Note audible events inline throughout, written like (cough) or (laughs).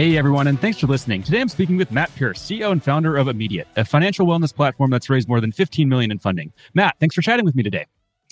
Hey everyone, and thanks for listening. Today I'm speaking with Matt Pierce, CEO and founder of Immediate, a financial wellness platform that's raised more than 15 million in funding. Matt, thanks for chatting with me today.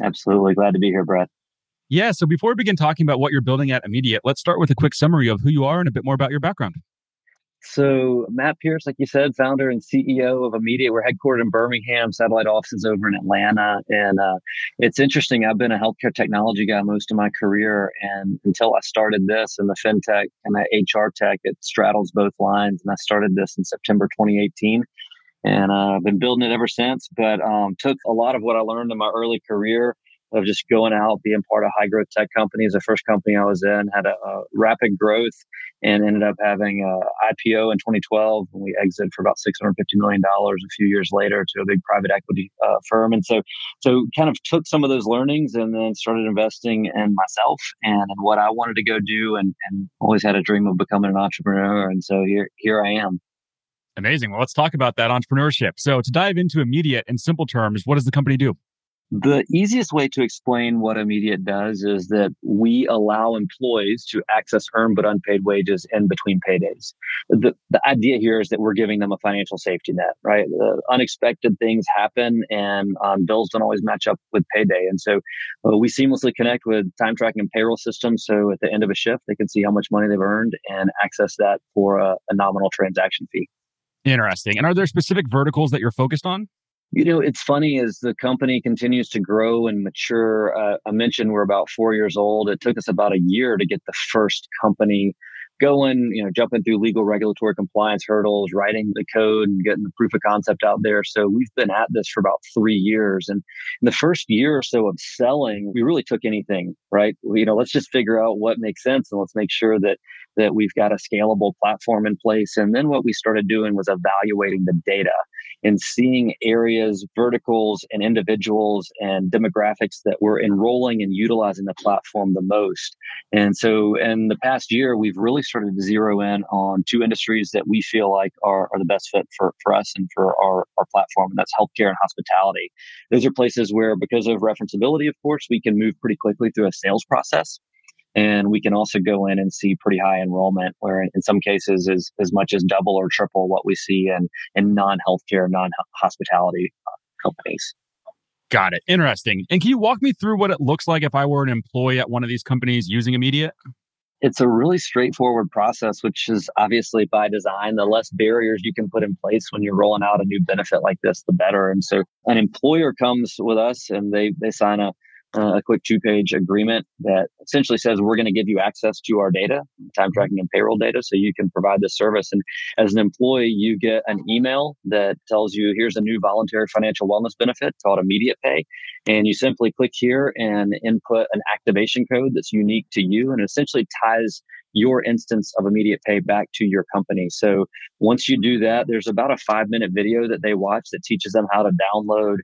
Absolutely. Glad to be here, Brett. Yeah, so before we begin talking about what you're building at Immediate, let's start with a quick summary of who you are and a bit more about your background. So, Matt Pierce, like you said, founder and CEO of Immediate. We're headquartered in Birmingham, satellite offices over in Atlanta. And uh, it's interesting. I've been a healthcare technology guy most of my career. And until I started this in the fintech and the HR tech, it straddles both lines. And I started this in September 2018. And uh, I've been building it ever since, but um, took a lot of what I learned in my early career of just going out, being part of high growth tech companies. The first company I was in had a, a rapid growth and ended up having a IPO in 2012 And we exited for about 650 million dollars a few years later to a big private equity uh, firm. And so, so kind of took some of those learnings and then started investing in myself and in what I wanted to go do, and, and always had a dream of becoming an entrepreneur. And so here, here I am. Amazing. Well, let's talk about that entrepreneurship. So, to dive into immediate and simple terms, what does the company do? The easiest way to explain what Immediate does is that we allow employees to access earned but unpaid wages in between paydays. The, the idea here is that we're giving them a financial safety net, right? Uh, unexpected things happen and um, bills don't always match up with payday. And so uh, we seamlessly connect with time tracking and payroll systems. So at the end of a shift, they can see how much money they've earned and access that for a, a nominal transaction fee. Interesting. And are there specific verticals that you're focused on? You know, it's funny as the company continues to grow and mature. Uh, I mentioned we're about four years old. It took us about a year to get the first company going, you know, jumping through legal regulatory compliance hurdles, writing the code and getting the proof of concept out there. So we've been at this for about three years. And in the first year or so of selling, we really took anything, right? You know, let's just figure out what makes sense and let's make sure that that we've got a scalable platform in place. And then what we started doing was evaluating the data and seeing areas, verticals, and individuals and demographics that were enrolling and utilizing the platform the most. And so in the past year, we've really started to zero in on two industries that we feel like are, are the best fit for, for us and for our, our platform, and that's healthcare and hospitality. Those are places where, because of referenceability, of course, we can move pretty quickly through a sales process. And we can also go in and see pretty high enrollment, where in some cases is as much as double or triple what we see in, in non healthcare, non hospitality uh, companies. Got it. Interesting. And can you walk me through what it looks like if I were an employee at one of these companies using Immediate? It's a really straightforward process, which is obviously by design. The less barriers you can put in place when you're rolling out a new benefit like this, the better. And so an employer comes with us and they, they sign a uh, a quick two page agreement that essentially says we're going to give you access to our data, time tracking and payroll data, so you can provide this service. And as an employee, you get an email that tells you here's a new voluntary financial wellness benefit called Immediate Pay. And you simply click here and input an activation code that's unique to you and essentially ties your instance of immediate pay back to your company. So once you do that, there's about a five minute video that they watch that teaches them how to download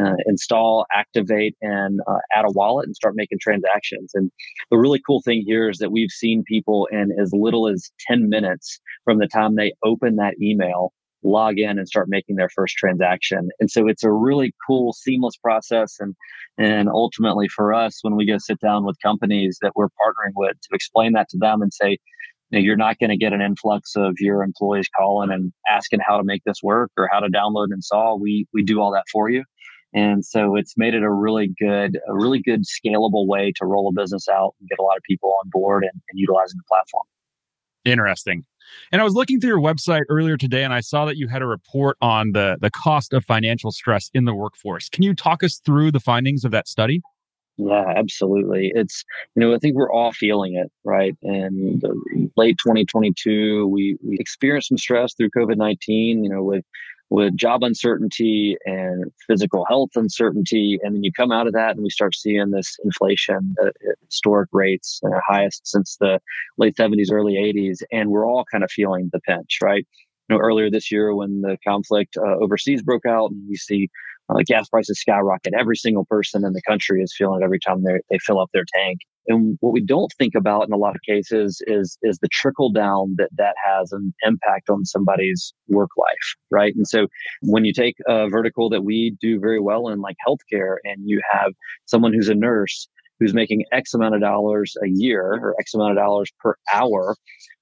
uh, install, activate, and uh, add a wallet and start making transactions. And the really cool thing here is that we've seen people in as little as 10 minutes from the time they open that email log in and start making their first transaction. And so it's a really cool, seamless process. And, and ultimately for us, when we go sit down with companies that we're partnering with to explain that to them and say, you know, you're not going to get an influx of your employees calling and asking how to make this work or how to download and install. We, we do all that for you. And so it's made it a really good, a really good scalable way to roll a business out and get a lot of people on board and, and utilizing the platform. Interesting. And I was looking through your website earlier today and I saw that you had a report on the, the cost of financial stress in the workforce. Can you talk us through the findings of that study? Yeah, absolutely. It's, you know, I think we're all feeling it, right? And late 2022, we, we experienced some stress through COVID 19, you know, with with job uncertainty and physical health uncertainty. And then you come out of that and we start seeing this inflation at historic rates, uh, highest since the late 70s, early 80s. And we're all kind of feeling the pinch, right? You know, earlier this year when the conflict uh, overseas broke out and we see uh, gas prices skyrocket. Every single person in the country is feeling it every time they they fill up their tank. And what we don't think about in a lot of cases is is the trickle down that that has an impact on somebody's work life, right? And so when you take a vertical that we do very well in, like healthcare, and you have someone who's a nurse who's making X amount of dollars a year or X amount of dollars per hour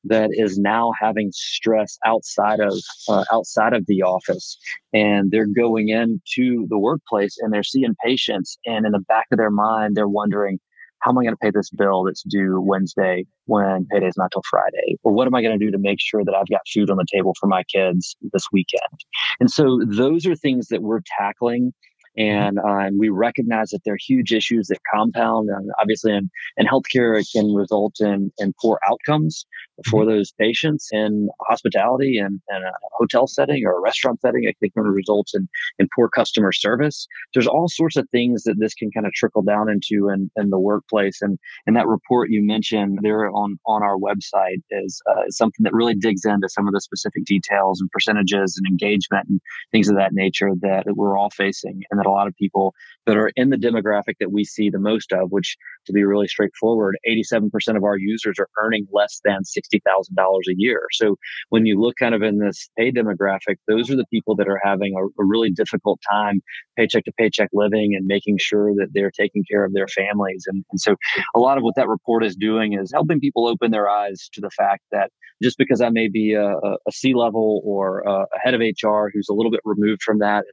that is now having stress outside of uh, outside of the office and they're going into the workplace and they're seeing patients and in the back of their mind they're wondering how am I going to pay this bill that's due Wednesday when payday's not till Friday? Or what am I going to do to make sure that I've got food on the table for my kids this weekend? And so those are things that we're tackling and, uh, and we recognize that they're huge issues that compound. And obviously, in, in healthcare, it can result in, in poor outcomes for mm-hmm. those patients in hospitality and, and a hotel setting or a restaurant setting. I think It can result in, in poor customer service. There's all sorts of things that this can kind of trickle down into in, in the workplace. And, and that report you mentioned there on, on our website is uh, something that really digs into some of the specific details and percentages and engagement and things of that nature that we're all facing. And that a lot of people that are in the demographic that we see the most of, which to be really straightforward, 87% of our users are earning less than $60,000 a year. So when you look kind of in this pay demographic, those are the people that are having a, a really difficult time paycheck to paycheck living and making sure that they're taking care of their families. And, and so a lot of what that report is doing is helping people open their eyes to the fact that just because I may be a, a C level or a head of HR who's a little bit removed from that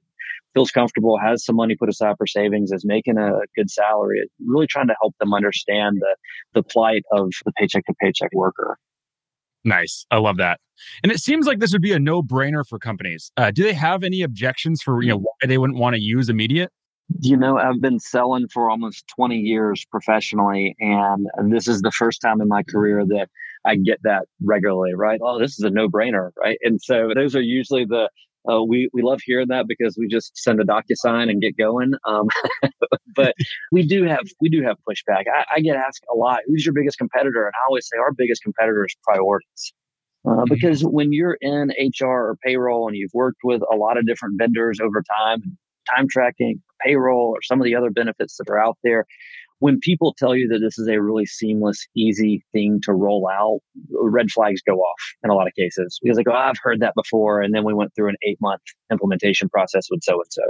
feels comfortable, has some money put aside for savings, is making a good salary, really trying to help them understand the, the plight of the paycheck to paycheck worker. Nice. I love that. And it seems like this would be a no brainer for companies. Uh, do they have any objections for you know why they wouldn't want to use immediate? You know, I've been selling for almost 20 years professionally, and this is the first time in my career that I get that regularly, right? Oh, this is a no brainer, right? And so those are usually the uh, we we love hearing that because we just send a DocuSign and get going. Um, (laughs) but (laughs) we do have we do have pushback. I, I, get asked a lot, "Who's your biggest competitor?" And I always say our biggest competitor is priorities. Uh, mm-hmm. because when you're in HR or payroll and you've worked with a lot of different vendors over time, time tracking, payroll, or some of the other benefits that are out there, when people tell you that this is a really seamless, easy thing to roll out, red flags go off in a lot of cases because like, oh, I've heard that before. And then we went through an eight month implementation process with so and so.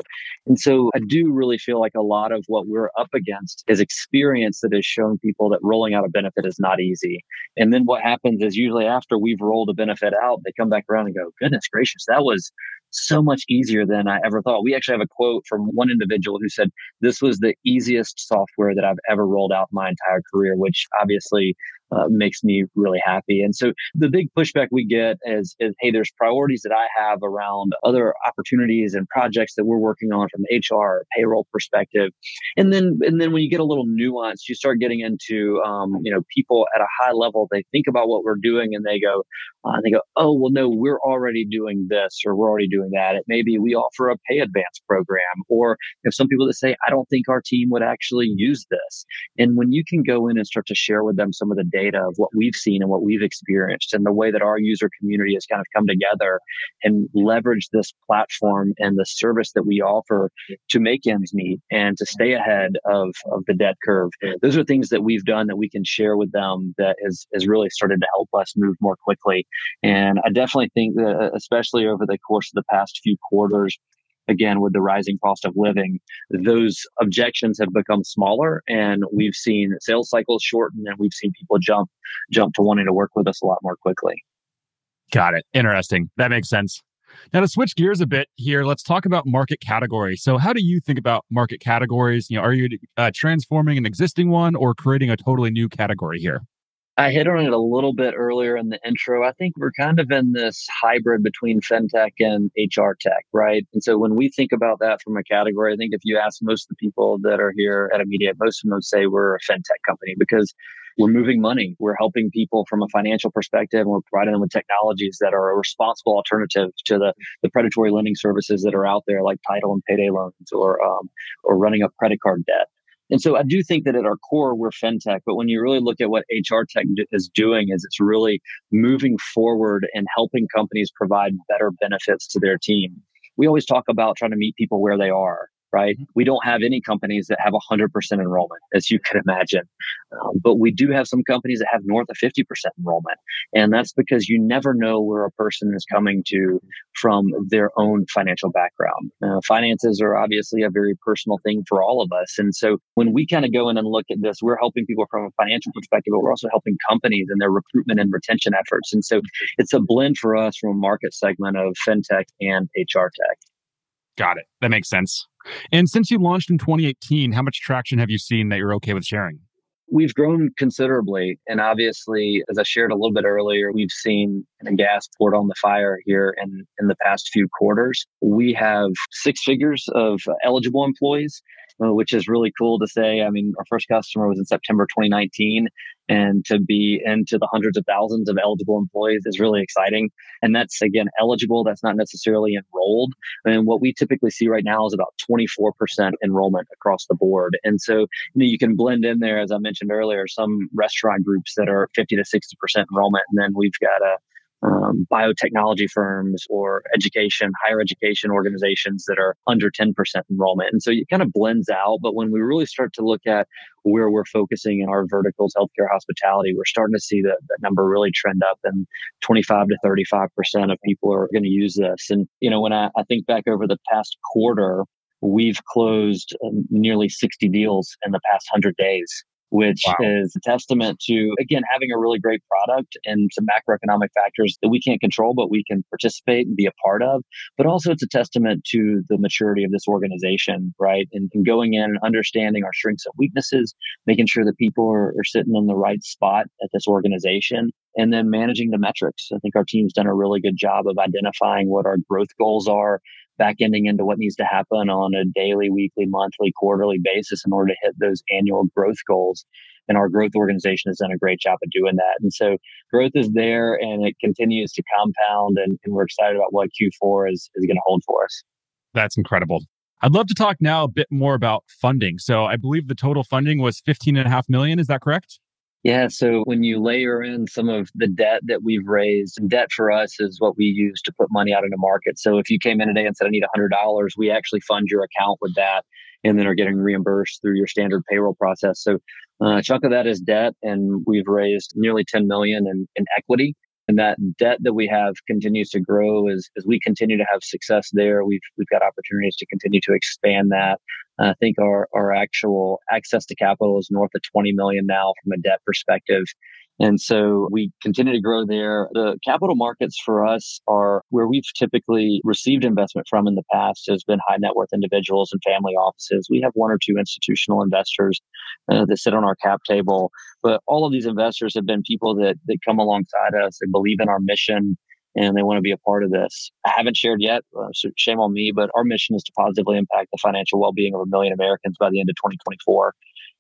And so I do really feel like a lot of what we're up against is experience that has shown people that rolling out a benefit is not easy. And then what happens is usually after we've rolled a benefit out, they come back around and go, goodness gracious, that was so much easier than I ever thought. We actually have a quote from one individual who said, This was the easiest software that I've ever rolled out my entire career, which obviously uh, makes me really happy. And so the big pushback we get is, is, hey, there's priorities that I have around other opportunities and projects that we're working on from HR payroll perspective. And then, and then when you get a little nuance, you start getting into, um, you know, people at a high level, they think about what we're doing and they go, uh, they go, oh, well, no, we're already doing this or we're already doing that. It maybe we offer a pay advance program or if some people that say, I don't think our team would actually use this. And when you can go in and start to share with them some of the data data of what we've seen and what we've experienced and the way that our user community has kind of come together and leverage this platform and the service that we offer to make ends meet and to stay ahead of, of the debt curve. Those are things that we've done that we can share with them that has, has really started to help us move more quickly. And I definitely think that, especially over the course of the past few quarters, again with the rising cost of living those objections have become smaller and we've seen sales cycles shorten and we've seen people jump jump to wanting to work with us a lot more quickly. Got it. Interesting. That makes sense. Now to switch gears a bit here let's talk about market categories so how do you think about market categories? You know are you uh, transforming an existing one or creating a totally new category here I hit on it a little bit earlier in the intro. I think we're kind of in this hybrid between fintech and HR tech, right? And so when we think about that from a category, I think if you ask most of the people that are here at Immediate, most of them say we're a fintech company because we're moving money. We're helping people from a financial perspective and we're providing them with technologies that are a responsible alternative to the, the predatory lending services that are out there like title and payday loans or, um, or running up credit card debt. And so I do think that at our core, we're fintech. But when you really look at what HR tech is doing, is it's really moving forward and helping companies provide better benefits to their team. We always talk about trying to meet people where they are right? Mm-hmm. We don't have any companies that have 100% enrollment, as you (laughs) can imagine. Um, but we do have some companies that have north of 50% enrollment. And that's because you never know where a person is coming to from their own financial background. Uh, finances are obviously a very personal thing for all of us. And so when we kind of go in and look at this, we're helping people from a financial perspective, but we're also helping companies in their recruitment and retention efforts. And so it's a blend for us from a market segment of fintech and HR tech. Got it. That makes sense. And since you launched in 2018, how much traction have you seen that you're okay with sharing? We've grown considerably. And obviously, as I shared a little bit earlier, we've seen a gas poured on the fire here in, in the past few quarters. We have six figures of eligible employees Uh, which is really cool to say. I mean, our first customer was in September 2019, and to be into the hundreds of thousands of eligible employees is really exciting. And that's again eligible. That's not necessarily enrolled. And what we typically see right now is about 24% enrollment across the board. And so you, know, you can blend in there, as I mentioned earlier, some restaurant groups that are 50 to 60% enrollment, and then we've got a um, biotechnology firms or education, higher education organizations that are under 10% enrollment. And so it kind of blends out. But when we really start to look at where we're focusing in our verticals, healthcare, hospitality, we're starting to see that, that number really trend up and 25 to 35% of people are going to use this. And, you know, when I, I think back over the past quarter, we've closed um, nearly 60 deals in the past 100 days which wow. is a testament to, again, having a really great product and some macroeconomic factors that we can't control, but we can participate and be a part of. But also, it's a testament to the maturity of this organization, right? And, and going in and understanding our strengths and weaknesses, making sure that people are, are sitting in the right spot at this organization and then managing the metrics. I think our team's done a really good job of identifying what our growth goals are, back ending into what needs to happen on a daily, weekly, monthly, quarterly basis in order to hit those annual growth goals. And our growth organization has done a great job of doing that. And so growth is there and it continues to compound. And, and we're excited about what Q4 is, is going to hold for us. That's incredible. I'd love to talk now a bit more about funding. So I believe the total funding was 15 and a half million. Is that correct? Yeah. So when you layer in some of the debt that we've raised, debt for us is what we use to put money out in the market. So if you came in today and said, I need $100, we actually fund your account with that and then are getting reimbursed through your standard payroll process. So uh, a chunk of that is debt, and we've raised nearly 10 million in, in equity. And that debt that we have continues to grow as, as we continue to have success there. We've, we've got opportunities to continue to expand that. I think our, our actual access to capital is north of 20 million now from a debt perspective. And so we continue to grow there. The capital markets for us are where we've typically received investment from in the past has been high net worth individuals and family offices. We have one or two institutional investors uh, that sit on our cap table, but all of these investors have been people that, that come alongside us. They believe in our mission and they want to be a part of this. I haven't shared yet, uh, so shame on me, but our mission is to positively impact the financial well being of a million Americans by the end of 2024.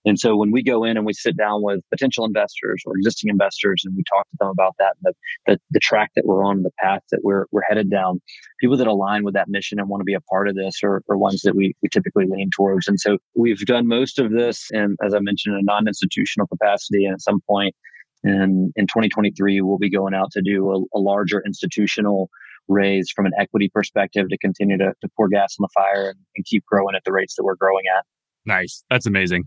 And so when we go in and we sit down with potential investors or existing investors and we talk to them about that, the, the, the track that we're on, the path that we're, we're headed down, people that align with that mission and want to be a part of this are, are ones that we, we typically lean towards. And so we've done most of this, and as I mentioned, in a non-institutional capacity. And at some point in, in 2023, we'll be going out to do a, a larger institutional raise from an equity perspective to continue to, to pour gas on the fire and, and keep growing at the rates that we're growing at. Nice. That's amazing.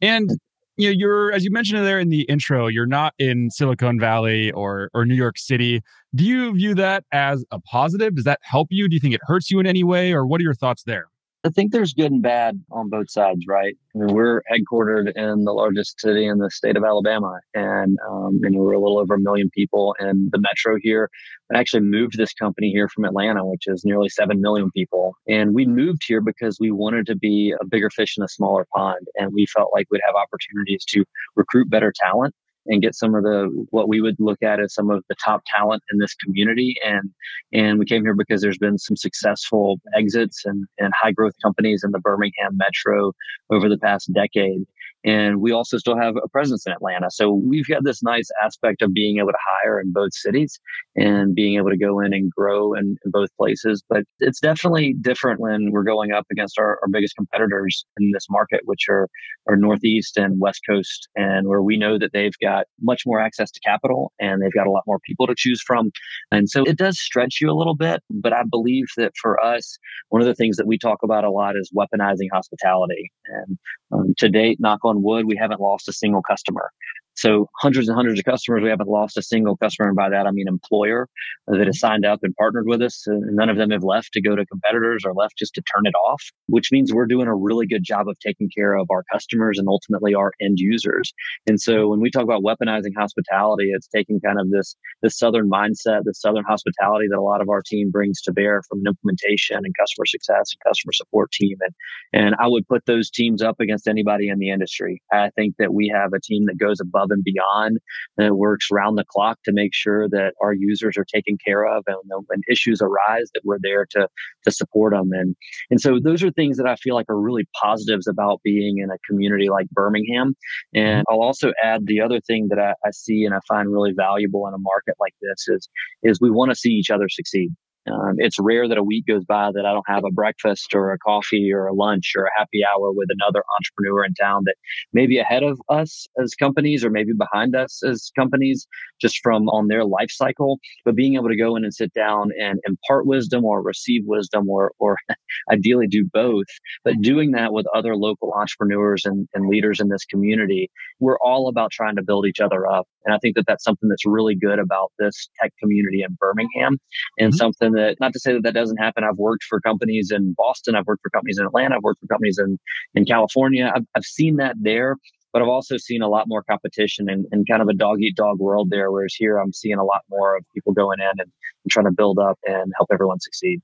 And you know, you're as you mentioned there in the intro, you're not in Silicon Valley or or New York City. Do you view that as a positive? Does that help you? Do you think it hurts you in any way, or what are your thoughts there? I think there's good and bad on both sides, right? I mean, we're headquartered in the largest city in the state of Alabama, and um, you know, we're a little over a million people in the metro here. I actually moved this company here from Atlanta, which is nearly seven million people, and we moved here because we wanted to be a bigger fish in a smaller pond, and we felt like we'd have opportunities to recruit better talent and get some of the what we would look at as some of the top talent in this community. And and we came here because there's been some successful exits and, and high growth companies in the birmingham metro over the past decade And we also still have a presence in Atlanta. So we've got this nice aspect of being able to hire in both cities and being able to go in and grow in, in both places. But it's definitely different when we're going up against our, our biggest competitors in this market, which are, are Northeast and West Coast, and where we know that they've got much more access to capital and they've got a lot more people to choose from. And so it does stretch you a little bit. But I believe that for us, one of the things that we talk about a lot is weaponizing hospitality. And um, to date, knock on wood, we haven't lost a single customer. So hundreds and hundreds of customers, we haven't lost a single customer. And by that, I mean employer that has mm-hmm. signed up and partnered with us. And none of them have left to go to competitors or left just to turn it off, which means we're doing a really good job of taking care of our customers and ultimately our end users. And so when we talk about weaponizing hospitality, it's taking kind of this, this Southern mindset, this Southern hospitality that a lot of our team brings to bear from an implementation and customer success and customer support team. And, and I would put those teams up against anybody in the industry. I think that we have a team that goes above and beyond and it works round the clock to make sure that our users are taken care of and when issues arise that we're there to to support them and and so those are things that I feel like are really positives about being in a community like Birmingham. And mm-hmm. I'll also add the other thing that I, I see and I find really valuable in a market like this is is we want to see each other succeed um, it's rare that a week goes by that I don't have a breakfast or a coffee or a lunch or a happy hour with another entrepreneur in town that may be ahead of us as companies or maybe behind us as companies just from on their life cycle. But being able to go in and sit down and impart wisdom or receive wisdom or, or (laughs) ideally do both, but doing that with other local entrepreneurs and, and leaders in this community, we're all about trying to build each other up. And I think that that's something that's really good about this tech community in Birmingham and mm-hmm. something that, not to say that that doesn't happen. I've worked for companies in Boston. I've worked for companies in Atlanta. I've worked for companies in, in California. I've, I've seen that there, but I've also seen a lot more competition and, and kind of a dog eat dog world there. Whereas here I'm seeing a lot more of people going in and, and trying to build up and help everyone succeed.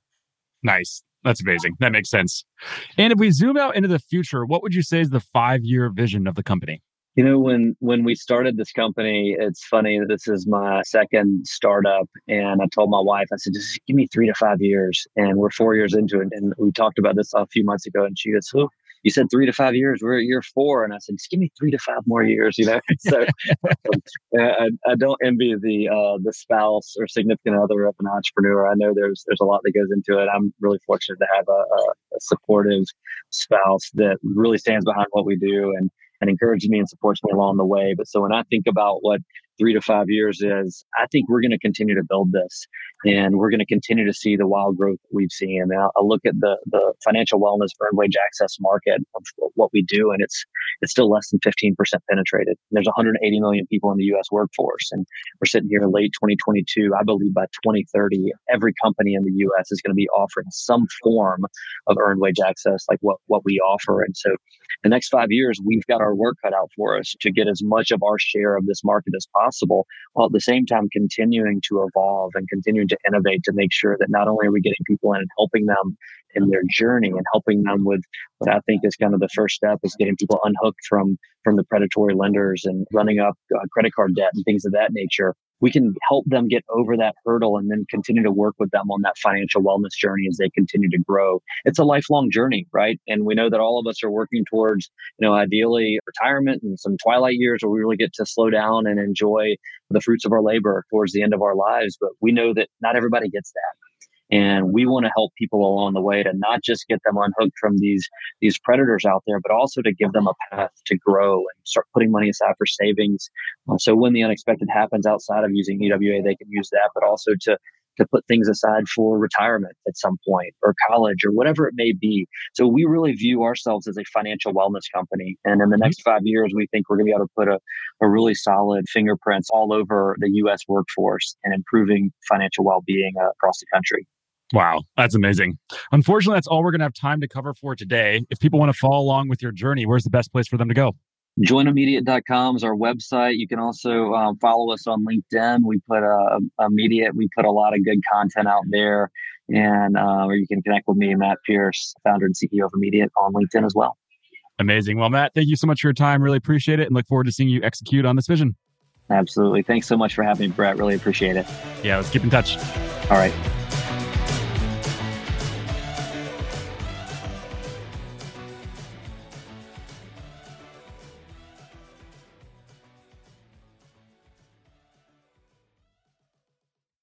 Nice. That's amazing. That makes sense. And if we zoom out into the future, what would you say is the five year vision of the company? You know, when when we started this company, it's funny. This is my second startup, and I told my wife, I said, "Just give me three to five years." And we're four years into it, and we talked about this a few months ago, and she goes, "Who?" you said three to five years. We're at year four, and I said, just give me three to five more years. You know, (laughs) so (laughs) I, I, don't envy the uh, the spouse or significant other of an entrepreneur. I know there's there's a lot that goes into it. I'm really fortunate to have a, a, a supportive spouse that really stands behind what we do and and encourages me and supports me along the way. But so when I think about what three to five years is, I think we're going to continue to build this and we're going to continue to see the wild growth we've seen. And I'll, I'll look at the, the financial wellness earned wage access market of what we do, and it's it's still less than 15% penetrated. There's 180 million people in the U.S. workforce, and we're sitting here in late 2022. I believe by 2030, every company in the U.S. is going to be offering some form of earned wage access like what, what we offer. And so the next five years, we've got our work cut out for us to get as much of our share of this market as possible, while at the same time continuing to evolve and continuing to innovate to make sure that not only are we getting people in and helping them in their journey and helping them with what I think is kind of the first step is getting people unhooked from from the predatory lenders and running up uh, credit card debt and things of that nature we can help them get over that hurdle and then continue to work with them on that financial wellness journey as they continue to grow. It's a lifelong journey, right? And we know that all of us are working towards, you know, ideally retirement and some twilight years where we really get to slow down and enjoy the fruits of our labor towards the end of our lives. But we know that not everybody gets that. And we want to help people along the way to not just get them unhooked from these these predators out there, but also to give them a path to grow and start putting money aside for savings. Uh, so when the unexpected happens outside of using EWA, they can use that, but also to to put things aside for retirement at some point or college or whatever it may be. So we really view ourselves as a financial wellness company. And in the mm-hmm. next five years, we think we're going to be able to put a, a really solid fingerprints all over the U.S. workforce and improving financial well-being uh, across the country. Wow, that's amazing. Unfortunately, that's all we're going to have time to cover for today. If people want to follow along with your journey, where's the best place for them to go? joinimmediate.com is our website. You can also um, follow us on LinkedIn. We put a, uh, immediate, we put a lot of good content out there. And uh, or you can connect with me, Matt Pierce, founder and CEO of Immediate on LinkedIn as well. Amazing. Well, Matt, thank you so much for your time. Really appreciate it and look forward to seeing you execute on this vision. Absolutely. Thanks so much for having me, Brett. Really appreciate it. Yeah, let's keep in touch. All right.